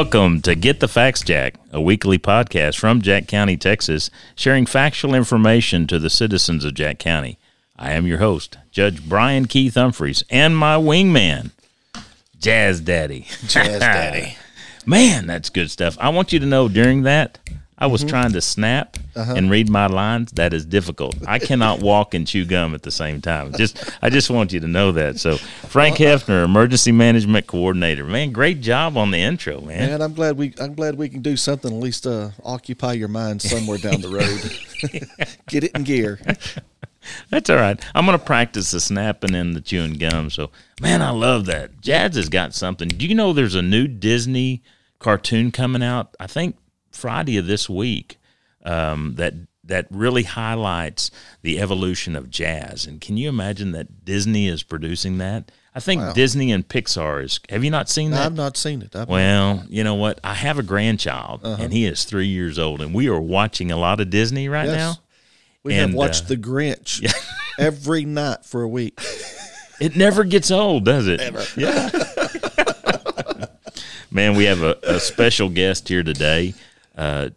Welcome to Get the Facts Jack, a weekly podcast from Jack County, Texas, sharing factual information to the citizens of Jack County. I am your host, Judge Brian Keith Umphress, and my wingman, Jazz Daddy. Jazz Daddy. Man, that's good stuff. I want you to know during that, I was Mm-hmm. trying to snap Uh-huh. and read my lines. That is difficult. I cannot walk and chew gum at the same time. Just, I just want you to know that. So, Frank Hefner, Emergency Management Coordinator. Man, great job on the intro, man. Man, I'm glad we I'm glad we can do something at least uh, occupy your mind somewhere down the road. Get it in gear. That's all right. I'm gonna practice the snapping and the chewing gum. So, man, I love that. Jazz has got something. Do you know there's a new Disney cartoon coming out? I think Friday of this week. Um, that that really highlights the evolution of jazz. And can you imagine that Disney is producing that? I think Disney and Pixar is. Have you not seen that? I've not seen it. I've, Well, you know what? I have a grandchild, and he is three years old, and we are watching a lot of Disney right Yes. now. we have watched uh, The Grinch every night for a week. It never gets old, does it? Ever. Yeah. Man, we have a, a special guest here today, uh,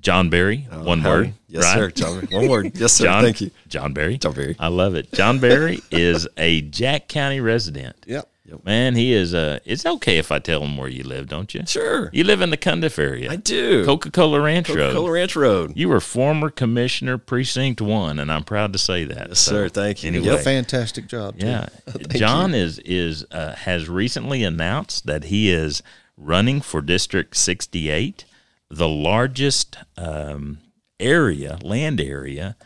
John Berry. one Howdy. word, Yes, right? sir. John One word. Yes, sir. John, Thank you. John Berry. John Berry. I love it. John Berry is a Jack County resident. Yep. Man, he is. Uh, it's okay if I tell him where you live, don't you? Sure. You live in the Cundiff area. I do. Coca Cola Ranch Road. Coca-Cola Ranch Road. You were former commissioner, precinct one, and I'm proud to say that. Yes, sir. Thank you. Anyway, Yep. Fantastic job. Too. yeah, John is is uh, has recently announced that he is running for District 68, the largest um, area, land area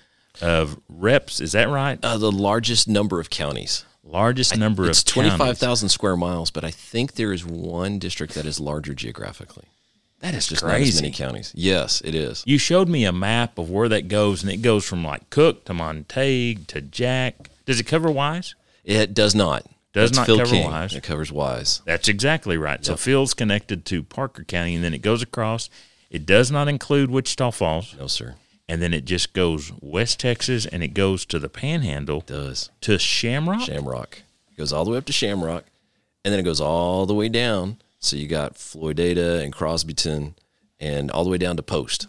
of reps. Is that right? Uh, the largest number of counties. largest number it's of counties. 25,000 square miles, but I think there is one district that is larger geographically. That is Just not as many counties. Yes, it is. You showed me a map of where that goes, and it goes from like Cook to Montague to Jack. Does it cover Wise? It does not. Does That's not Phil cover King. Wise. It covers Wise. That's exactly right. So Phil's connected to Parker County, and then it goes across. It does not include Wichita Falls, No, sir. and then it just goes West Texas, and it goes to the Panhandle It does. to Shamrock. Shamrock. It goes all the way up to Shamrock, and then it goes all the way down. So you got Floydada and Crosbyton, and all the way down to Post.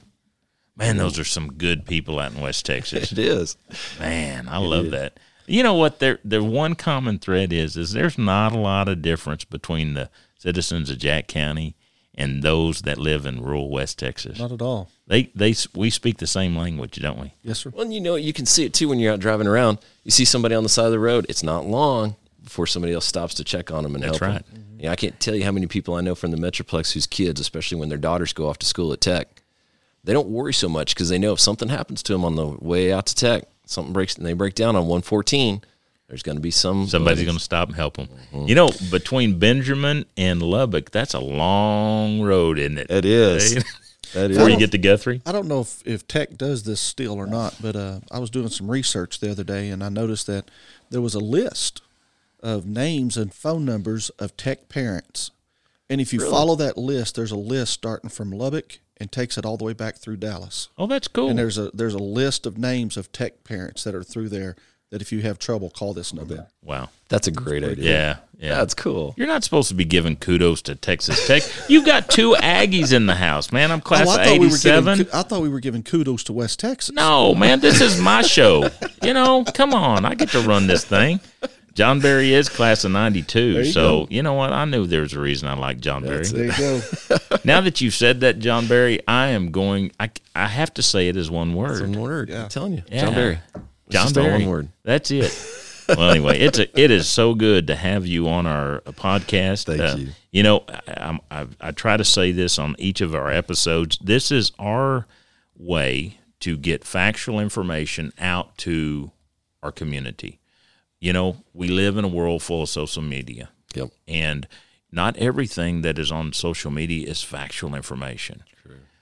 Man, those are some good people out in West Texas. It is. Man, I love that. You know what? There, the one common thread is is there's not a lot of difference between the citizens of Jack County and those that live in rural West Texas. Not at all. They, they, we speak the same language, don't we? Yes, sir. Well, you know, you can see it too when you're out driving around. You see somebody on the side of the road. It's not long before somebody else stops to check on them and That's help right. them. Yeah, I can't tell you how many people I know from the Metroplex whose kids, especially when their daughters go off to school at Tech, they don't worry so much because they know if something happens to them on the way out to Tech, something breaks and they break down on 114, there's going to be some Somebody's going to stop and help them. You know, between Benjamin and Lubbock, that's a long road, isn't it? It is. That Before you get to Guthrie. I don't know if, if tech does this still or not, but uh, I was doing some research the other day and I noticed that there was a list of names and phone numbers of tech parents. And if you follow that list, there's a list starting from Lubbock and takes it all the way back through Dallas. Oh, that's cool. And there's a there's a list of names of tech parents that are through there that if you have trouble, call this number. wow. That's a great idea. Yeah, yeah. That's cool. You're not supposed to be giving kudos to Texas Tech. You've got two Aggies in the house, man. I'm oh, class Oh, of I thought we were '87. giving I thought we were giving kudos to West Texas. No, man, this is my show. You know, come on. I get to run this thing. John Berry is class of 92. you So, you know what? I knew there was a reason I like John Berry. There you go. Now that you've said that, John Berry, I am going, I, I have to say it as one word. One word. I'm telling you. Yeah. John Berry. John just all One word. That's it. well, anyway, it's a, it is so good to have you on our uh, podcast. Thank you. You know, I, I, I try to say this on each of our episodes. This is our way to get factual information out to our community. You know, we live in a world full of social media, Yep. and not everything that is on social media is factual information.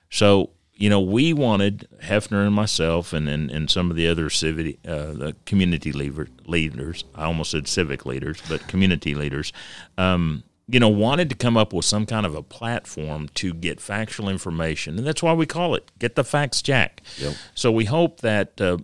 So, you know, we wanted Hefner and myself, and and, and some of the other civic, uh, the community leader, leaders. I almost said civic leaders, but community leaders. Um, you know, wanted to come up with some kind of a platform to get factual information, and that's why we call it "Get the Facts, Jack." Yep. So we hope that uh,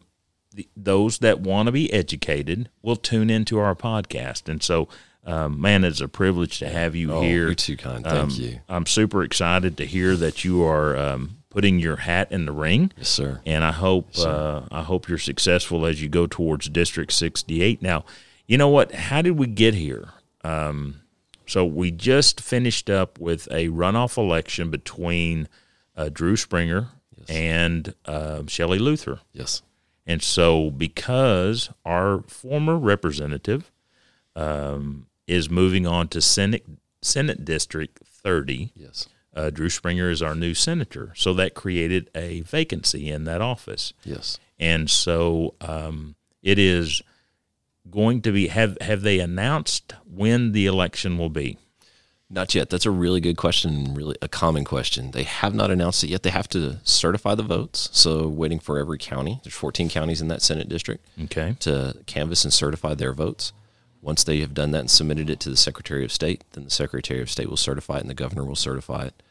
the, those that want to be educated will tune into our podcast, and so Um, man, it's a privilege to have you Oh, here. you're too kind. Thank Um, you. I'm super excited to hear that you are um, putting your hat in the ring, Yes, sir. and I hope uh, I hope you're successful as you go towards District 68. Now, you know what? How did we get here? Um, so we just finished up with a runoff election between uh, Drew Springer and uh, Shelley Luther. Yes. And so, because our former representative um, is moving on to Senate Senate District 30, Yes. Uh, Drew Springer is our new senator. So that created a vacancy in that office. Yes. And so um, it is going to be. Have have they announced when the election will be? Not yet. That's a really good question and really a common question. They have not announced it yet. They have to certify the votes. So waiting for every county. There's 14 counties in that Senate district Okay. to canvass and certify their votes. Once they have done that and submitted it to the Secretary of State, then the Secretary of State will certify it and the governor will certify it.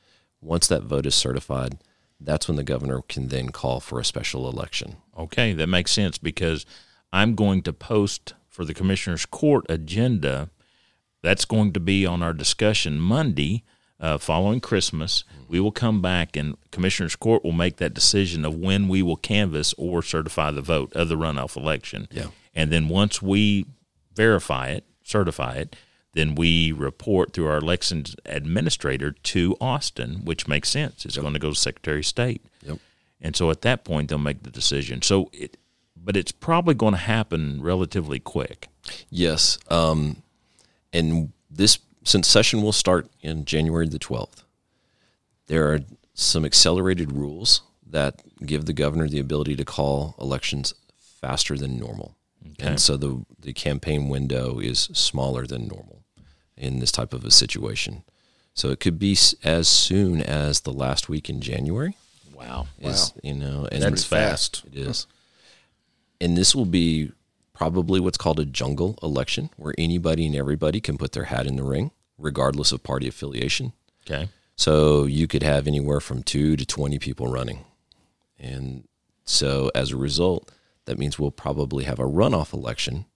Once that vote is certified, that's when the governor can then call for a special election. Okay, that makes sense because I'm going to post for the Commissioner's Court agenda. That's going to be on our discussion Monday uh, following Christmas. We will come back and Commissioner's Court will make that decision of when we will canvass or certify the vote of the runoff election. Yeah. And then once we verify it, certify it, then we report through our elections administrator to Austin, which makes sense. It's going to go to Secretary of State. Yep. And so at that point, they'll make the decision. So it, but it's probably going to happen relatively quick. Yes. Um, and this, since session will start in January the 12th, there are some accelerated rules that give the governor the ability to call elections faster than normal. And so the, the campaign window is smaller than normal in this type of a situation. So it could be as soon as the last week in January. Wow. Is, You know, and That's fast. it is. And this will be probably what's called a jungle election, where anybody and everybody can put their hat in the ring, regardless of party affiliation. Okay. So you could have anywhere from two to 20 people running. And so as a result, that means we'll probably have a runoff election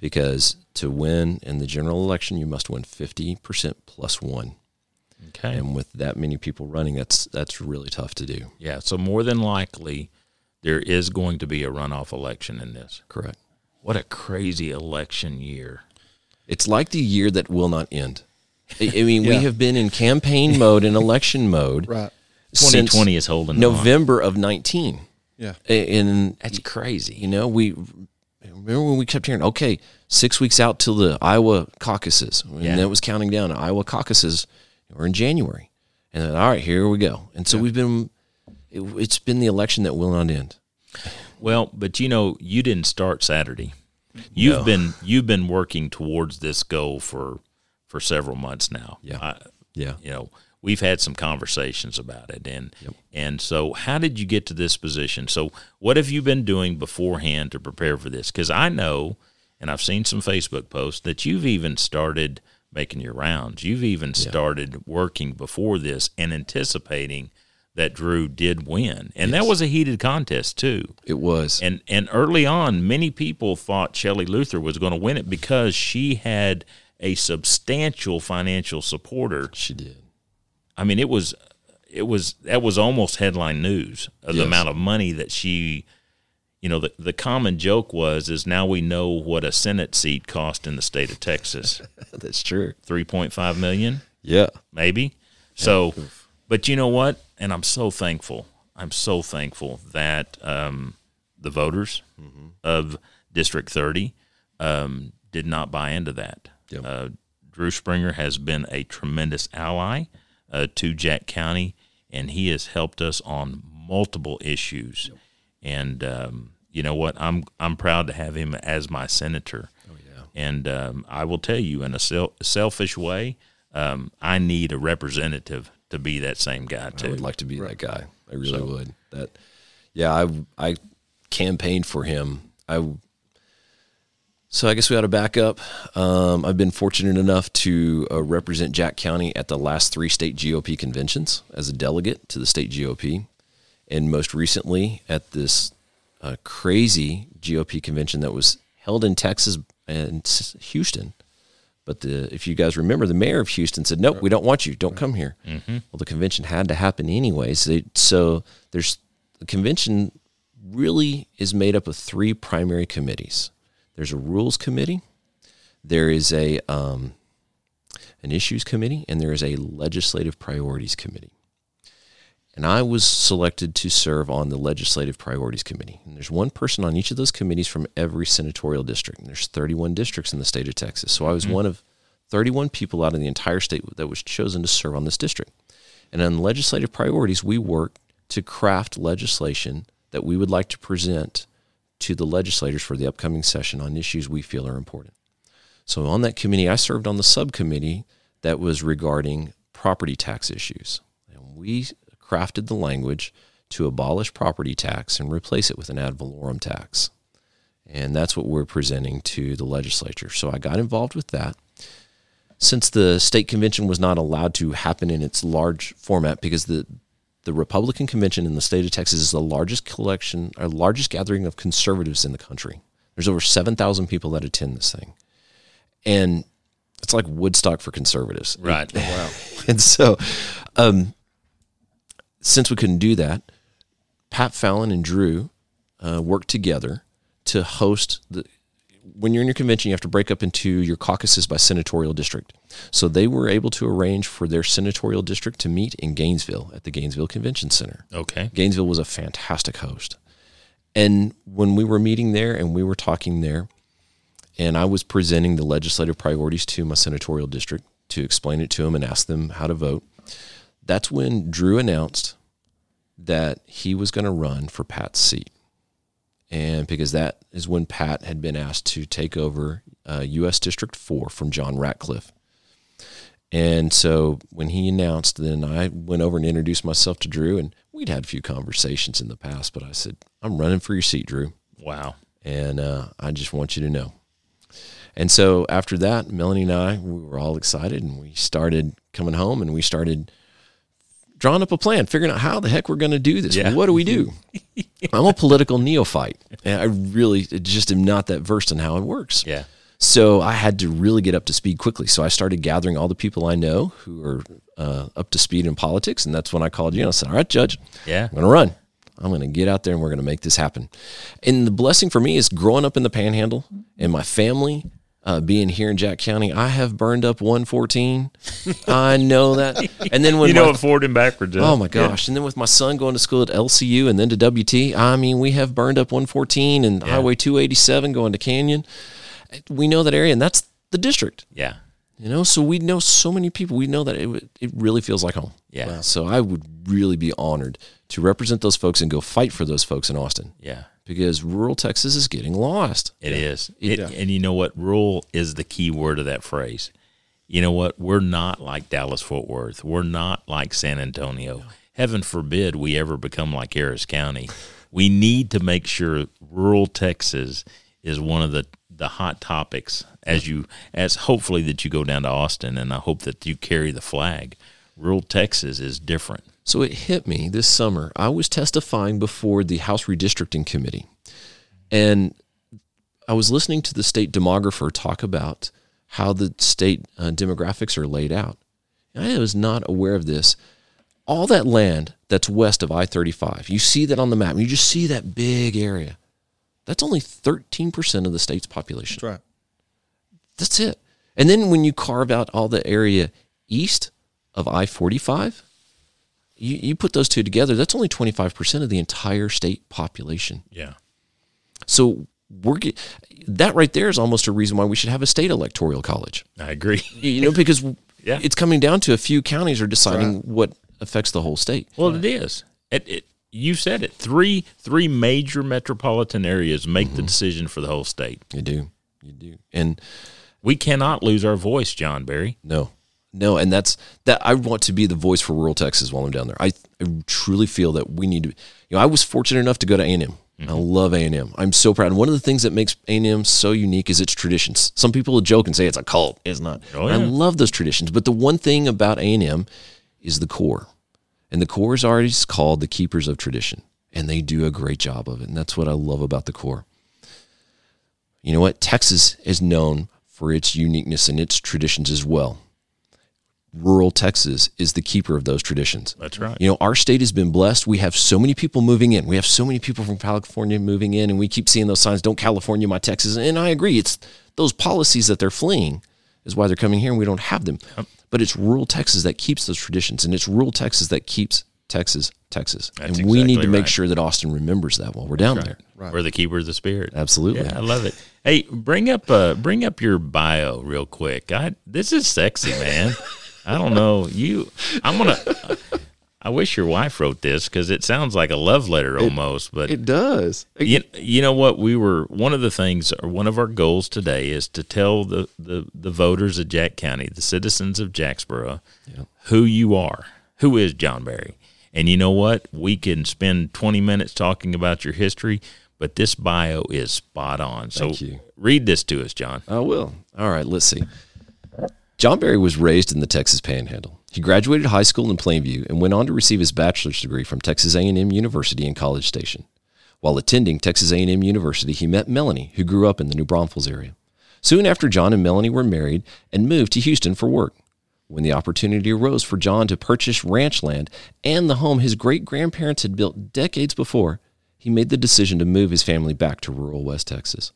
because to win in the general election, you must win 50% plus one. Okay. And with that many people running, that's, that's really tough to do. yeah. So more than likely, there is going to be a runoff election in this. Correct. What a crazy election year. It's like the year that will not end. I I mean, we have been in campaign mode and election mode Right. since 2020 is holding on. November of 19. Yeah. And That's crazy. you know, we remember when we kept hearing, okay, six weeks out till the Iowa caucuses, and Yeah. that was counting down. Iowa caucuses were in January, and then all right, here we go. And so we've been, it, it's been the election that will not end. Well, but you know, you didn't start Saturday. You've No. been you've been working towards this goal for for several months now. Yeah. I, Yeah. you know we've had some conversations about it and and so how did you get to this position? So what have you been doing beforehand to prepare for this? Because i know and i've seen some facebook posts that you've even started making your rounds. You've even started working before this and anticipating that drew did win. And that was a heated contest too. It was. and and early on, many people thought Shelley Luther was going to win it because she had a substantial financial supporter. she did. I mean, it was it was that was almost headline news of the amount of money that she. You know, the the common joke was is now we know what a Senate seat cost in the state of Texas, That's true. three point five million Yeah. maybe. So, but you know what? And I'm so thankful. I'm so thankful that um, the voters of District 30 um, did not buy into that. Yep. Uh, Drew Springer has been a tremendous ally uh, to Jack County, and he has helped us on multiple issues. And um, you know what? I'm I'm proud to have him as my senator. Oh yeah. And um, I will tell you, in a sel- selfish way, um, I need a representative to be that same guy I would like to be that guy. I really would. That, yeah. I I campaigned for him. I. So I guess we ought to back up. Um, I've been fortunate enough to uh, represent Jack County at the last three state GOP conventions as a delegate to the state GOP, and most recently at this uh, crazy GOP convention that was held in Texas and Houston, But the if you guys remember, the mayor of Houston said, "Nope, we don't want you. Don't come here." Well, the convention had to happen anyways. They, so there's the convention really is made up of three primary committees. There's a rules committee, there is a um, an issues committee, and there is a legislative priorities committee. And I was selected to serve on the legislative priorities committee. And there's one person on each of those committees from every senatorial district. And there's 31 districts in the state of Texas. So I was one of 31 people out of the entire state that was chosen to serve on this district. And on legislative priorities, we work to craft legislation that we would like to present to the legislators for the upcoming session on issues we feel are important. So on that committee, I served on the subcommittee that was regarding property tax issues. And we crafted the language to abolish property tax and replace it with an ad valorem tax. And that's what we're presenting to the legislature. So I got involved with that. Since the state convention was not allowed to happen in its large format because the the Republican convention in the state of Texas is the largest collection or largest gathering of conservatives in the country. There's over 7,000 people that attend this thing. And it's like Woodstock for conservatives. Right. Wow. And so, um, since we couldn't do that, Pat Fallon and Drew uh, worked together to host the. When you're in your convention, you have to break up into your caucuses by senatorial district. So they were able to arrange for their senatorial district to meet in Gainesville at the Gainesville Convention Center. Okay. Gainesville was a fantastic host. And when we were meeting there and we were talking there, and I was presenting the legislative priorities to my senatorial district to explain it to them and ask them how to vote, that's when Drew announced that he was going to run for Pat's seat. And because that is when Pat had been asked to take over uh, U.S. District 4 from John Ratcliffe. And so when he announced, then I went over and introduced myself to Drew, and we'd had a few conversations in the past, but I said, I'm running for your seat, Drew, Wow. and uh, I just want you to know. And so after that, Melanie and I, we were all excited, and we started coming home, and we started drawing up a plan, figuring out how the heck we're going to do this. Yeah. What do we do? I'm a political neophyte, and I really just am not that versed in how it works. Yeah. So I had to really get up to speed quickly. So I started gathering all the people I know who are uh, up to speed in politics, and that's when I called you and I said, "All right, Judge, Yeah. I'm going to run. I'm going to get out there and we're going to make this happen." And the blessing for me is growing up in the Panhandle and my family. Uh, being here in Jack County, I have burned up 114. I know that. And then when You know my, what forward and backwards. Oh my gosh! And then with my son going to school at LCU and then to WT, I mean, we have burned up 114 and Highway 287 going to Canyon. We know that area, and that's the district. Yeah. You know, so we know so many people. We know that it it really feels like home. Yeah. So I would really be honored to represent those folks and go fight for those folks in Austin Yeah. Because rural Texas is getting lost. It is. It, And you know what? Rural is the key word of that phrase. You know what? We're not like Dallas Fort Worth. We're not like San Antonio. Heaven forbid we ever become like Harris County. We need to make sure rural Texas is one of the, the hot topics as you as hopefully that you go down to Austin and I hope that you carry the flag. Rural Texas is different. So it hit me this summer. I was testifying before the House Redistricting Committee, and I was listening to the state demographer talk about how the state uh, demographics are laid out. And I was not aware of this. All that land that's west of I 35, you see that on the map, you just see that big area. That's only 13% of the state's population. That's right. That's it. And then when you carve out all the area east of I 45, you, you put those two together, that's only 25% of the entire state population. Yeah. So we're that right there is almost a reason why we should have a state electoral college. I agree. You know, because Yeah. it's coming down to a few counties are deciding what affects the whole state. Well, it is. It, it you said it. Three three major metropolitan areas make the mm-hmm. decision for the whole state. You do. You do. And We cannot lose our voice, John Berry. No, no, and that's that. I want to be the voice for rural Texas while I'm down there. I, I truly feel that we need to. You know, I was fortunate enough to go to A and M. I mm-hmm. love A and M. I'm so proud. And one of the things that makes A and M so unique is its traditions. Some people will joke and say it's a cult. It's not. Oh, I love those traditions. But the one thing about A and M is the Corps, and the Corps is already called the keepers of tradition, and they do a great job of it. And that's what I love about the Corps. You know what? Texas is known for its uniqueness and its traditions as well. Rural Texas is the keeper of those traditions. That's right. You know, our state has been blessed. We have so many people moving in. We have so many people from California moving in, and we keep seeing those signs, don't California my Texas. And I agree. It's those policies that they're fleeing is why they're coming here and we don't have them. But it's rural Texas that keeps those traditions, and it's rural Texas that keeps Texas, Texas. That's and we need exactly to make right. sure that Austin remembers that while we're down there. We're the keeper of the spirit. Absolutely. Yeah, I love it. Hey, bring up uh bring up your bio real quick. I this is sexy, man. I don't know you. I'm gonna. I wish your wife wrote this because it sounds like a love letter almost. But It does. you, you know what? We were one of the things, or one of our goals today is to tell the the, the voters of Jack County, the citizens of Jacksboro, who you are. Who is John Berry? And you know what? We can spend 20 minutes talking about your history, but this bio is spot on. So Thank you. read this to us, John. I will. All right, let's see. John Berry was raised in the Texas Panhandle. He graduated high school in Plainview and went on to receive his bachelor's degree from Texas A&M University in College Station. While attending Texas A&M University, he met Melanie, who grew up in the New Braunfels area. Soon after, John and Melanie were married and moved to Houston for work. When the opportunity arose for John to purchase ranch land and the home his great grandparents had built decades before, he made the decision to move his family back to rural West Texas.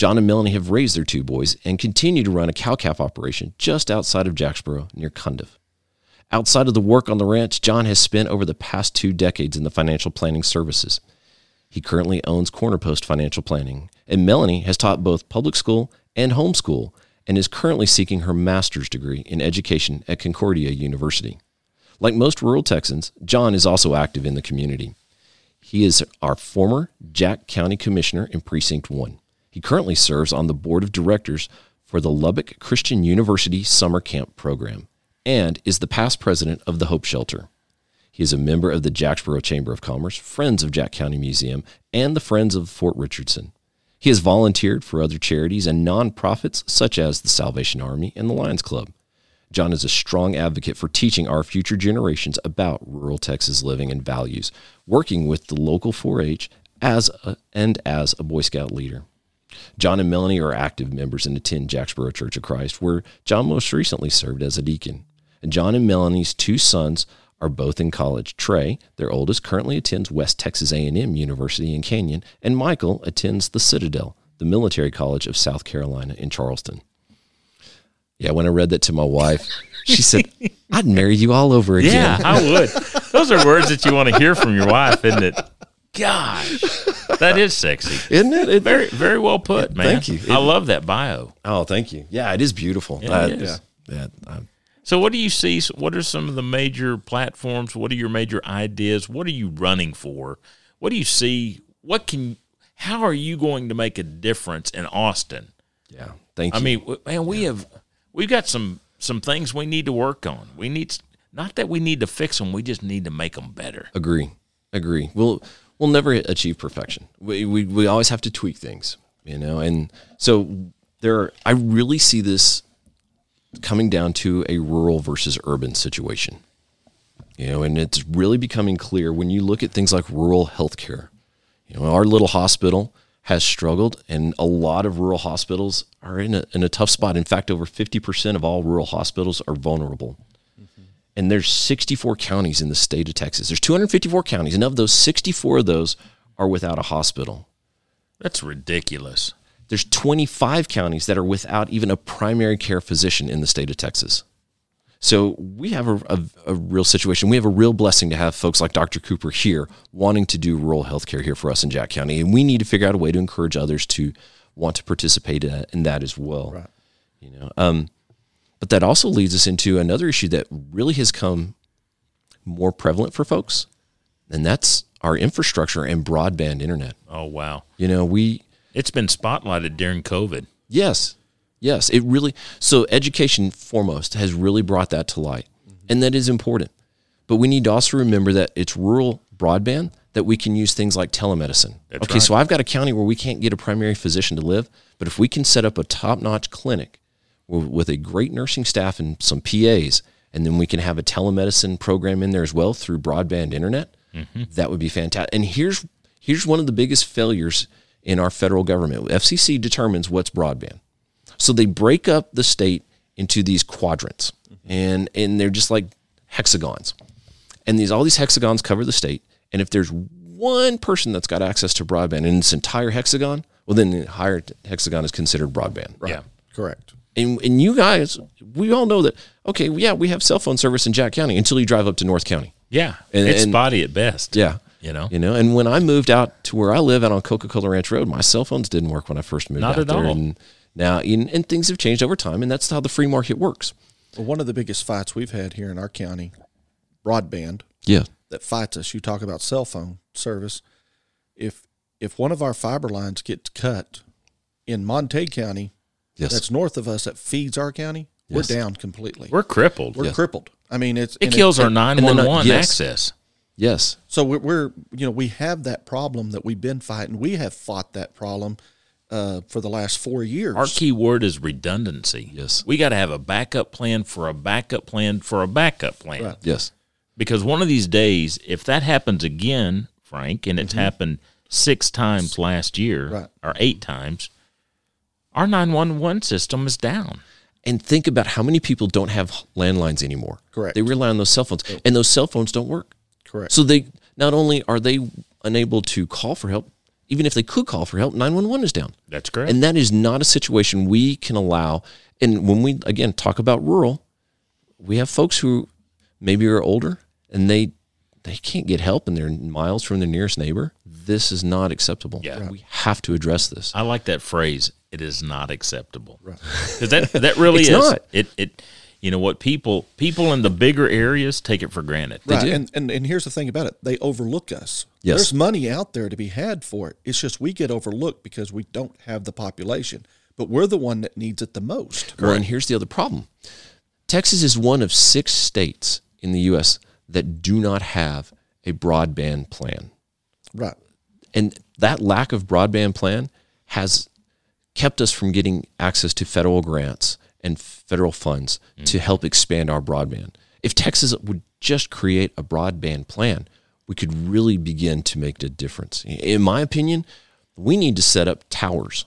John and Melanie have raised their two boys and continue to run a cow calf operation just outside of Jacksboro near Cundiff. Outside of the work on the ranch, John has spent over the past two decades in the financial planning services. He currently owns Corner Post Financial Planning, and Melanie has taught both public school and homeschool and is currently seeking her master's degree in education at Concordia University. Like most rural Texans, John is also active in the community. He is our former Jack County Commissioner in Precinct 1. He currently serves on the board of directors for the Lubbock Christian University Summer Camp Program and is the past president of the Hope Shelter. He is a member of the Jacksboro Chamber of Commerce, Friends of Jack County Museum, and the Friends of Fort Richardson. He has volunteered for other charities and nonprofits such as the Salvation Army and the Lions Club. John is a strong advocate for teaching our future generations about rural Texas living and values, working with the local 4-H as a, and as a Boy Scout leader. John and Melanie are active members and attend Jacksboro Church of Christ, where John most recently served as a deacon. And John and Melanie's two sons are both in college. Trey, their oldest, currently attends West Texas A&M University in Canyon, and Michael attends the Citadel, the military college of South Carolina in Charleston. Yeah, when I read that to my wife, she said, "I'd marry you all over again." Yeah, I would. Those are words that you want to hear from your wife, isn't it? Gosh, that is sexy. Isn't it? It- Very, very well put, man. thank you. I love that bio. Oh, thank you. Yeah, it is beautiful. Yeah, I- it is. Yeah, I- um, So, what do you see? What are some of the major platforms? What are your major ideas? What are you running for? What do you see? What can? How are you going to make a difference in Austin? yeah. Thank I you. mean, man, we have we've got some some things we need to work on. We need not that we need to fix them. We just need to make them better. Agree. Agree. We'll we'll never achieve perfection. We, we we always have to tweak things, you know. And so there are, I really see this coming down to a rural versus urban situation. You know, and it's really becoming clear when you look at things like rural healthcare. You know, our little hospital has struggled, and a lot of rural hospitals are in a, in a tough spot. In fact, over 50% of all rural hospitals are vulnerable and there's 64 counties in the state of Texas. There's 254 counties, and of those, 64 of those are without a hospital. That's ridiculous. There's 25 counties that are without even a primary care physician in the state of Texas. So we have a, a, a real situation. We have a real blessing to have folks like Dr. Cooper here wanting to do rural healthcare here for us in Jack County, and we need to figure out a way to encourage others to want to participate in in that as well. Right. You know, um, but that also leads us into another issue that really has come more prevalent for folks, and that's our infrastructure and broadband internet. Oh wow, You know, we it's been spotlighted during COVID. Yes. Yes. It really, so education foremost has really brought that to light. And that is important. But we need to also remember that it's rural broadband that we can use things like telemedicine. That's okay. right. So I've got a county where we can't get a primary physician to live, but if we can set up a top notch clinic with with a great nursing staff and some PAs, and then we can have a telemedicine program in there as well through broadband internet, Mm-hmm. that would be fantastic. And here's here's one of the biggest failures in our federal government. FCC determines what's broadband. So they break up the state into these quadrants, and and they're just like hexagons, and these all these hexagons cover the state. And if there's one person that's got access to broadband in this entire hexagon, well, then the entire hexagon is considered broadband. Yeah. Correct. And, and you guys, we all know that. Okay, yeah, we have cell phone service in Jack County until you drive up to North County. Yeah. And- it's and- spotty at best. Yeah. You know? You know, and when I moved out to where I live out on Coca Cola Ranch Road, my cell phones didn't work when I first moved Not out at there. all. And now, and, and things have changed over time, and that's how the free market works. Well, one of the biggest fights we've had here in our county, broadband, Yeah. that fights us. You talk about cell phone service. If if one of our fiber lines gets cut in Montague County, Yes. that's north of us, that feeds our county, Yes. we're down completely. We're crippled. We're crippled. I mean, it's it and kills our and- nine they're one not- one yes. access. yes. So we're, we're you know we have that problem that we've been fighting. We have fought that problem uh, for the last four years. Our key word is redundancy. Yes. We got to have a backup plan for a backup plan for a backup plan. Right. Yes. Because one of these days, if that happens again, Frank, and it's happened six times last year Right. or eight times, our 911 system is down. And think about how many people don't have landlines anymore. Correct. They rely on those cell phones, and those cell phones don't work. Correct. So they not only are they unable to call for help, even if they could call for help, 911 is down. That's correct. And that is not a situation we can allow. And when we again talk about rural, we have folks who maybe are older and they they can't get help and they're miles from their nearest neighbor. This is not acceptable. Yeah. We have to address this. I like that phrase. It is not acceptable. Because that that really It's is. not. It it you know what people people in the bigger areas take it for granted. right. do. And, and and here's the thing about it: they overlook us. Yes. There's money out there to be had for it. It's just we get overlooked because we don't have the population. But we're the one that needs it the most. Well, and here's the other problem. Texas is one of six states in the U.S. that do not have a broadband plan. Right. and that lack of broadband plan has kept us from getting access to federal grants and federal funds mm. to help expand our broadband. If Texas would just create a broadband plan, we could really begin to make a difference. In my opinion, we need to set up towers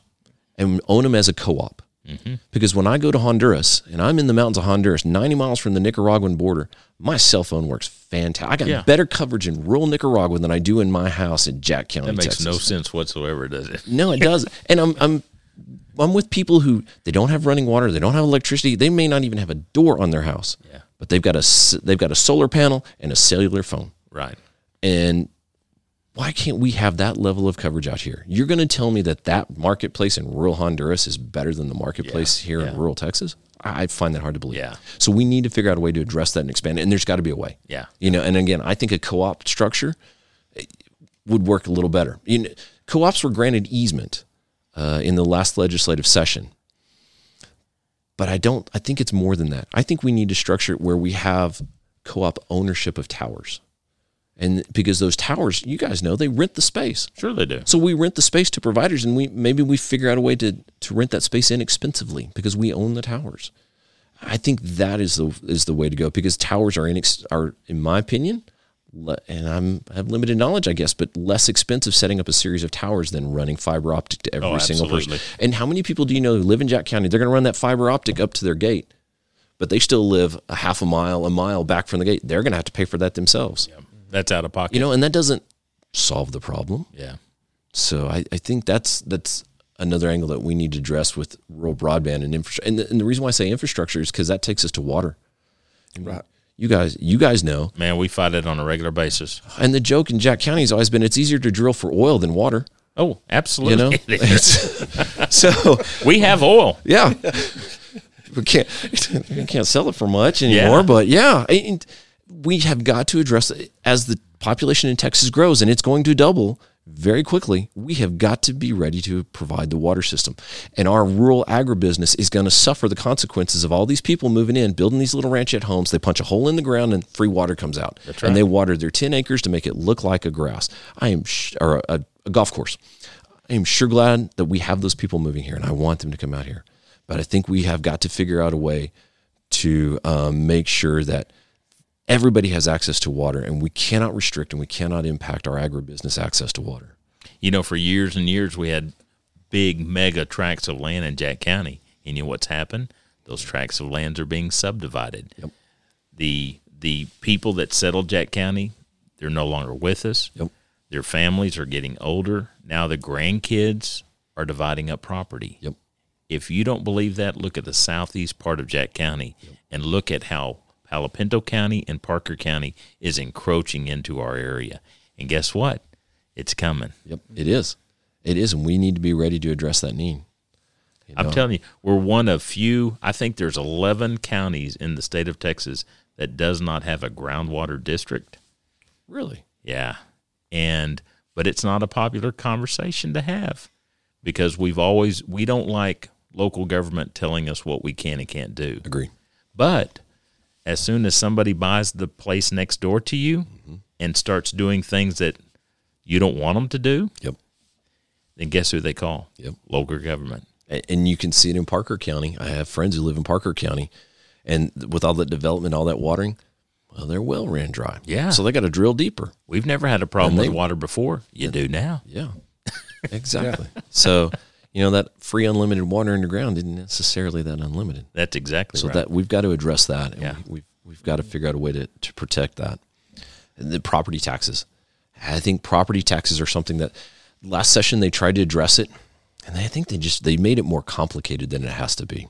and own them as a co-op. Mm-hmm. Because when I go to Honduras and I'm in the mountains of Honduras, 90 miles from the Nicaraguan border, my cell phone works fantastic. I got Yeah. better coverage in rural Nicaragua than I do in my house in Jack County, That makes Texas. no sense whatsoever, does it? No, it does. and I'm I'm I'm with people who they don't have running water, they don't have electricity, they may not even have a door on their house. Yeah. But they've got a they've got a solar panel and a cellular phone. Right. And why can't we have that level of coverage out here? You're going to tell me that that marketplace in rural Honduras is better than the marketplace here in rural Texas? I I find that hard to believe. Yeah. So we need to figure out a way to address that and expand it. And there's got to be a way. Yeah. You know, and again, I think a co-op structure eh, would work a little better. You know, co-ops were granted easement uh, in the last legislative session, but I don't. I think it's more than that. I think we need to structure it where we have co-op ownership of towers, and because those towers, you guys know, they rent the space. Sure they do. So we rent the space to providers, and we maybe we figure out a way to to rent that space inexpensively because we own the towers. I think that is the is the way to go because towers are inex- are in my opinion, le- and I'm I have limited knowledge, I guess, but less expensive setting up a series of towers than running fiber optic to every Oh, single person. And how many people do you know who live in Jack County? They're going to run that fiber optic up to their gate, but they still live a half a mile, a mile back from the gate. They're going to have to pay for that themselves. Yeah. That's out of pocket. You know, and that doesn't solve the problem. yeah. So I, I think that's that's another angle that we need to address with rural broadband and infrastructure. And the, and the reason why I say infrastructure is because that takes us to water. Right. You guys, you guys know. Man, we fight it on a regular basis. And the joke in Jack County has always been it's easier to drill for oil than water. Oh, You absolutely. know, It's- so we have oil. yeah, we can't we can't sell it for much anymore. Yeah. But yeah, we have got to address it as the population in Texas grows, and it's going to double very quickly. We have got to be ready to provide the water system, and our rural agribusiness is going to suffer the consequences of all these people moving in, building these little ranchette homes. They punch a hole in the ground, and free water comes out, right. and they water their ten acres to make it look like a grass. I am sh- or a, a golf course. I am sure glad that we have those people moving here, and I want them to come out here. But I think we have got to figure out a way to um, make sure that everybody has access to water, and we cannot restrict and we cannot impact our agribusiness access to water. You know, for years and years, we had big mega tracts of land in Jack County. And you know what's happened? Those tracts of lands are being subdivided. The the people that settled Jack County, they're no longer with us. Yep. Their families are getting older. Now the grandkids are dividing up property. Yep. If you don't believe that, look at the southeast part of Jack County and look at how Palo Pinto County and Parker County is encroaching into our area. And guess what? It's coming. Yep. It is. It is, and we need to be ready to address that need. You I'm telling you, we're one of few. I think there's 11 counties in the state of Texas that does not have a groundwater district. Really? Yeah. And but it's not a popular conversation to have because we've always we don't like local government telling us what we can and can't do. Agree. But as soon as somebody buys the place next door to you mm-hmm. and starts doing things that you don't want them to do, Yep. then guess who they call? Yep. Local government. And you can see it in Parker County. I have friends who live in Parker County, and with all that development, all that watering, well, their well ran dry. Yeah. so they got to drill deeper. We've never had a problem And they- with water before. You do now. Yeah, exactly. So you know that free unlimited water underground isn't necessarily that unlimited. That's exactly So right. that we've got to address that, and Yeah. we, we've we've got to figure out a way to to protect that. And the property taxes, I think property taxes are something that last session they tried to address it, and I think they just they made it more complicated than it has to be.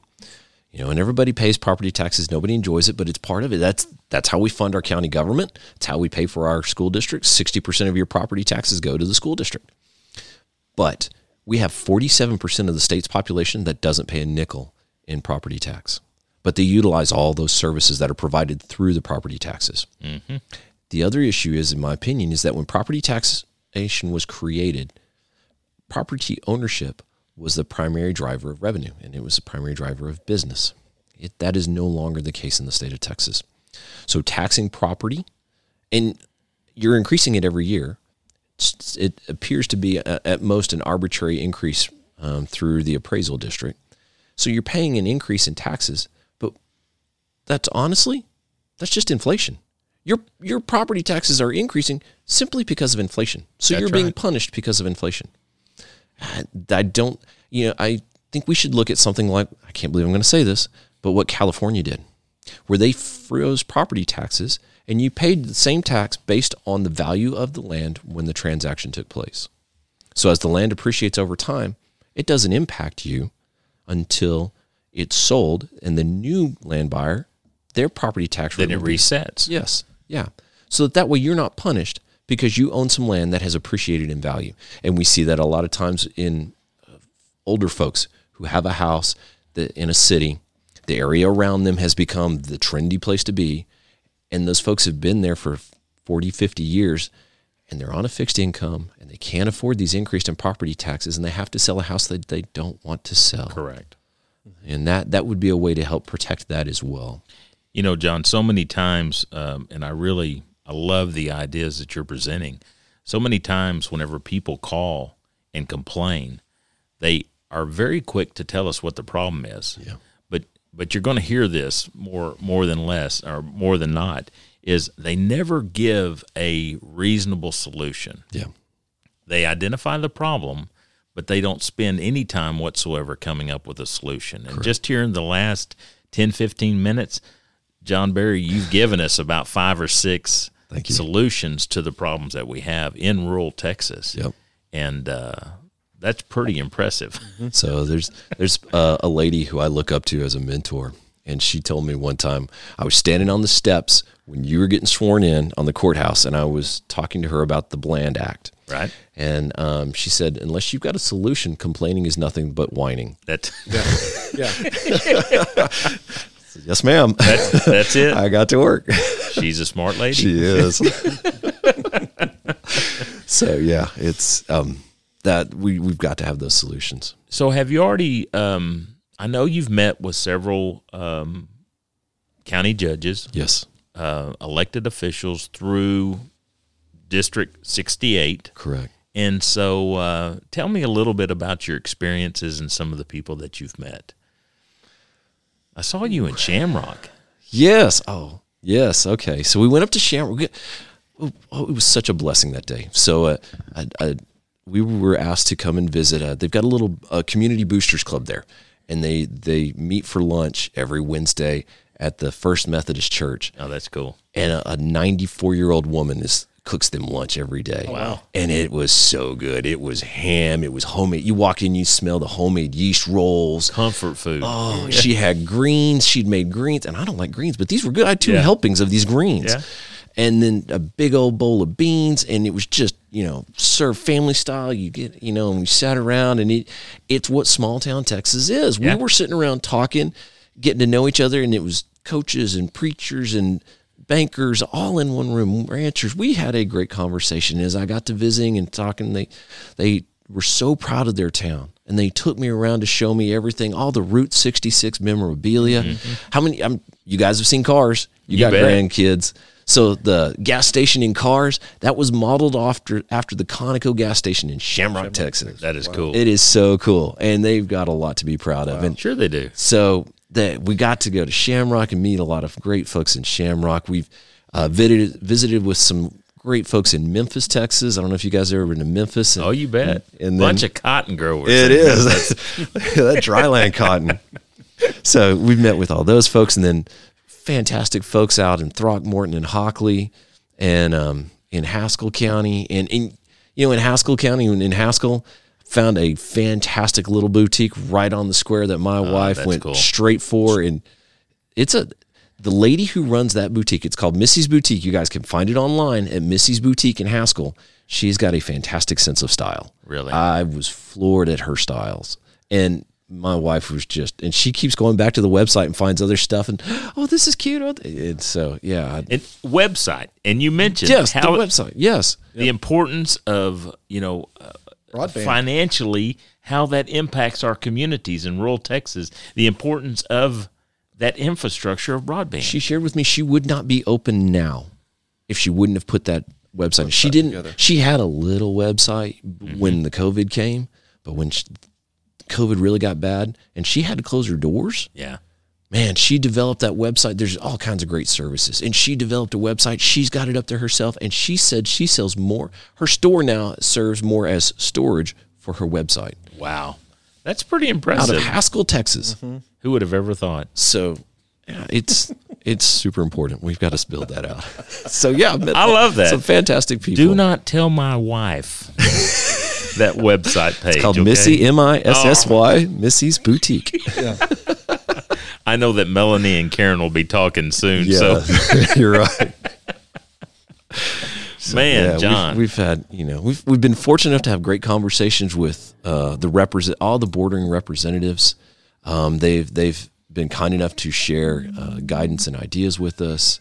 You know, and everybody pays property taxes. Nobody enjoys it, but it's part of it. That's that's how we fund our county government. It's how we pay for our school districts. Sixty percent of your property taxes go to the school district. But we have 47% of the state's population that doesn't pay a nickel in property tax, but they utilize all those services that are provided through the property taxes. Mm-hmm. The other issue is, in my opinion, is that when property taxation was created, property ownership was the primary driver of revenue and it was the primary driver of business. It, that is no longer the case in the state of Texas. So taxing property, and you're increasing it every year, it appears to be a, at most an arbitrary increase um, through the appraisal district. So you're paying an increase in taxes, but that's honestly, that's just inflation. Your your property taxes are increasing simply because of inflation. So That's you're being right. punished because of inflation. I, I don't, you know, I think we should look at something like I can't believe I'm going to say this, but what California did, where they froze property taxes and you paid the same tax based on the value of the land when the transaction took place. So as the land appreciates over time, it doesn't impact you until it's sold and the new land buyer, their property tax then rate it will be- resets. Yes. Yeah. So that, that way you're not punished because you own some land that has appreciated in value. And we see that a lot of times in uh, older folks who have a house that in a city, the area around them has become the trendy place to be. And those folks have been there for 40, 50 years and they're on a fixed income and they can't afford these increased in property taxes and they have to sell a house that they don't want to sell. Correct. And that, that would be a way to help protect that as well. You know, John, so many times, um, and I really I love the ideas that you're presenting. So many times, whenever people call and complain, they are very quick to tell us what the problem is. Yeah. But you're going to hear this more more than less or more than not is they never give a reasonable solution. Yeah. They identify the problem, but they don't spend any time whatsoever coming up with a solution. And just here in the last 10, 15 minutes, John Berry, you've given us about five or six solutions to the problems that we have in rural Texas. Yep. And uh, that's pretty impressive. So there's there's uh, a lady who I look up to as a mentor, and she told me one time I was standing on the steps when you were getting sworn in on the courthouse, and I was talking to her about the Bland Act. Right. And um, she said, unless you've got a solution, complaining is nothing but whining. That, Yeah. Yes, ma'am. that's, that's it. I got to work. She's a smart lady. she is. so yeah, it's um, that we we've got to have those solutions. So have you already? Um, I know you've met with several um, county judges, Yes, uh, elected officials through District 68, correct. and so uh, tell me a little bit about your experiences and some of the people that you've met. I saw you in Shamrock. Yes. Oh, yes. Okay. So we went up to Shamrock. Oh, it was such a blessing that day. So uh, I, I, we were asked to come and visit. Uh, they've got a little uh, community boosters club there, and they they meet for lunch every Wednesday at the First Methodist Church. Oh, that's cool. And a 94 year old woman is cooks them lunch every day. Wow. And it was so good. It was ham. It was homemade. You walk in, you smell the homemade yeast rolls. Comfort food. Oh, she had greens. She'd made greens, and I don't like greens, but these were good. I had two Yeah. helpings of these greens. Yeah. And then a big old bowl of beans, and it was just you know served family style. You get you know, and we sat around, and it it's what small town Texas is. Yeah. We were sitting around talking, getting to know each other, and it was coaches and preachers and bankers all in one room, ranchers. We had a great conversation as I got to visiting and talking. They they were so proud of their town. And they took me around to show me everything, all the Route 66 memorabilia. Mm-hmm. How many? I'm, you guys have seen cars. You, You got bet. grandkids. So the gas station in cars that was modeled after after the Conoco gas station in Shamrock, Texas. that is cool. It is so cool, and they've got a lot to be proud of. And sure they do. so that we got to go to Shamrock and meet a lot of great folks in Shamrock. We've uh, visited visited with some great folks in Memphis, Texas. I don't know if you guys have ever been to Memphis. And, Oh, you bet. And Bunch then- of cotton growers. it is that dryland cotton. So we've met with all those folks, and then fantastic folks out in Throckmorton and Hockley, and um, in Haskell County, and in you know in Haskell County and in Haskell. Found a fantastic little boutique right on the square that my wife Ah, went cool. straight for, and it's a the lady who runs that boutique. It's called Missy's Boutique. You guys can find it online at Missy's Boutique in Haskell. She's got a fantastic sense of style. Really? I was floored at her styles. And my wife was just, and she keeps going back to the website and finds other stuff. And, oh, this is cute. Oh, And so, yeah. And website. And you mentioned Yes, how the website. Yes. the importance of, you know, uh, Broadband. financially, how that impacts our communities in rural Texas, the importance of that infrastructure of broadband. She shared with me she would not be open now if she wouldn't have put that website. She didn't. together. She had a little website when the COVID came, but when she, COVID really got bad and she had to close her doors, yeah. man, she developed that website. There's all kinds of great services, and she developed a website. She's got it up there herself, and she said she sells more. Her store now serves more as storage for her website Wow. That's pretty impressive. out of Haskell, Texas. Mm-hmm. Who would have ever thought? So yeah, it's it's super important. We've got to build that out. So yeah, I love that. Some fantastic people. Do not tell my wife that website page. called okay? Missy M I S S Y Missy's Boutique. Yeah. I know that Melanie and Karen will be talking soon. Yeah, So, you're right. man, Yeah, we've- John, we've, had you know we've we've been fortunate enough to have great conversations with uh, the represent all the bordering representatives. Um, they've they've been kind enough to share uh, guidance and ideas with us.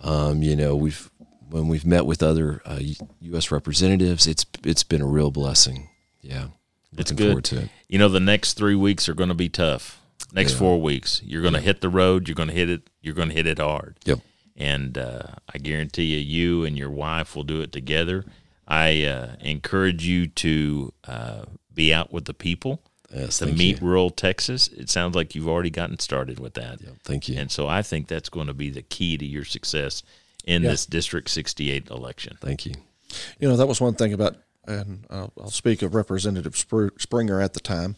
Um, you know, we've when we've met with other uh, U.S. representatives, it's it's been a real blessing. Yeah, it's looking good. forward to it. You know, the next three weeks are going to be tough. Next four weeks, you're going to hit the road. You're going to hit it. You're going to hit it hard. Yep. and uh, I guarantee you, you and your wife will do it together. I uh, encourage you to uh, be out with the people Yes, to meet you. rural Texas. It sounds like you've already gotten started with that. Thank you. And so I think that's going to be the key to your success in this District 68 election. Thank you. You know, that was one thing about, and I'll, I'll speak of Representative Spr- Springer at the time.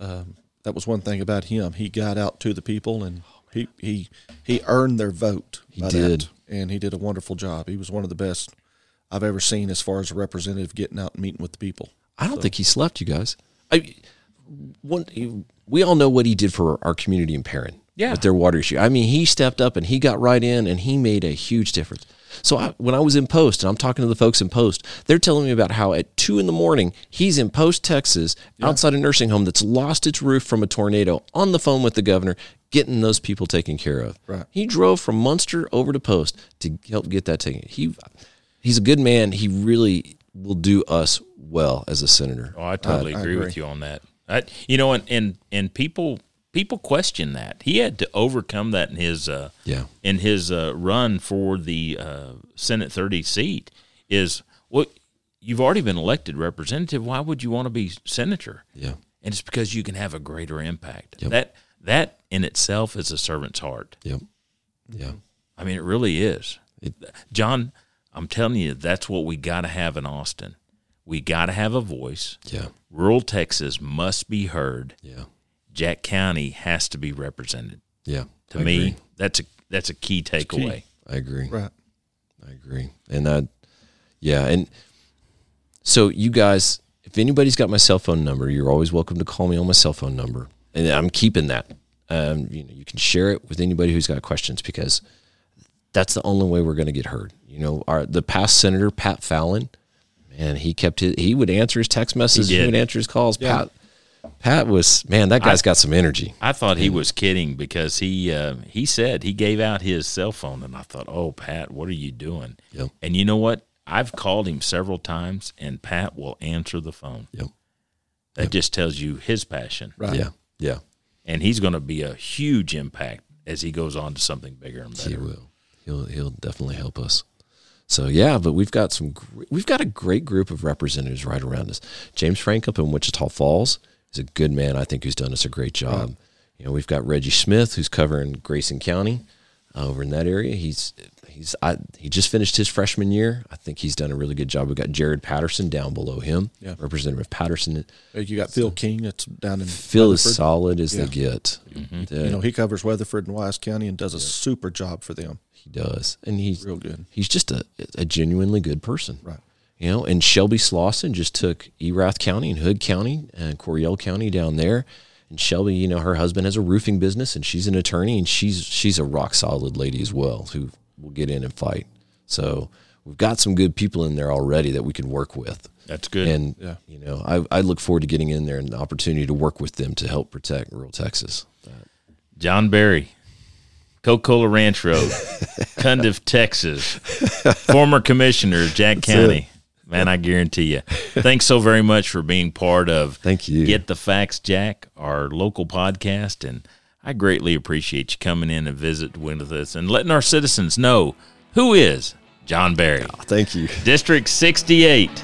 Um, that was one thing about him. He got out to the people, and he he he earned their vote. He did. and he did a wonderful job. He was one of the best I've ever seen as far as a representative getting out and meeting with the people. I don't think he slept, you guys. I one we all know what he did for our community in Perrin. Yeah. With their water issue. I mean, he stepped up and he got right in and he made a huge difference. So I, when I was in Post and I'm talking to the folks in Post, they're telling me about how at two in the morning he's in Post, Texas, outside a nursing home that's lost its roof from a tornado, on the phone with the governor, getting those people taken care of. Right. He drove from Muenster over to Post to help get that taken. He he's a good man. He really will do us well as a senator. Oh, I totally I agree, agree. with you on that. I, you know, and, and and people people question that he had to overcome that in his uh, Yeah. in his uh, run for the uh, Senate thirty seat. Is well, you've already been elected representative. Why would you want to be senator? Yeah. And it's because you can have a greater impact. Yep. That that in itself is a servant's heart. Yep. Yeah. I mean, it really is. It- John, I'm telling you, that's what we got to have in Austin. We got to have a voice. Yeah. Rural Texas must be heard. Yeah. Jack County has to be represented. Yeah. To I me, agree. that's a that's a key takeaway. I agree. Right. I agree. And I, yeah. And so you guys, if anybody's got my cell phone number, you're always welcome to call me on my cell phone number. And I'm keeping that. Um, you know, you can share it with anybody who's got questions because that's the only way we're going to get heard. You know, our the past senator Pat Fallon, man, he kept his, he would answer his text messages, he, did. would answer his calls. Pat, Pat was man, that guy's got some energy. I thought he was kidding because he uh, he said he gave out his cell phone, and I thought, "Oh, Pat, what are you doing?" Yep. And you know what? I've called him several times, and Pat will answer the phone. Yep. That just tells you his passion, Right. Yeah. Yeah. and he's going to be a huge impact as he goes on to something bigger and better. He will. He'll he'll definitely help us. So yeah, but we've got some we've got a great group of representatives right around us. James Frank up in Wichita Falls is a good man. I think who's done us a great job. You know, we've got Reggie Smith who's covering Grayson County uh, over in that area. He's he's I, he just finished his freshman year. I think he's done a really good job. We've got Jared Patterson down below him. Yeah. Representative Patterson. You got Phil King that's down in Phil is solid as Yeah. they get. Uh, You know, he covers Weatherford and Wise County and does a super job for them. he does, and he's Real good. he's just a, a genuinely good person. Right. You know, and Shelby Slauson just took Erath County and Hood County and Coryell County down there. And Shelby, you know, her husband has a roofing business and she's an attorney and she's she's a rock solid lady as well who will get in and fight. So we've got some good people in there already that we can work with. That's good. And Yeah. you know, I, I look forward to getting in there and the opportunity to work with them to help protect rural Texas. John Berry, Coca-Cola Ranch Road, Cundiff, Texas, former commissioner, Jack County. Man, I guarantee you. Thanks so very much for being part of Thank you. Get the Facts, Jack, our local podcast. And I greatly appreciate you coming in and visit with us and letting our citizens know who is John Berry. Thank you. District 68.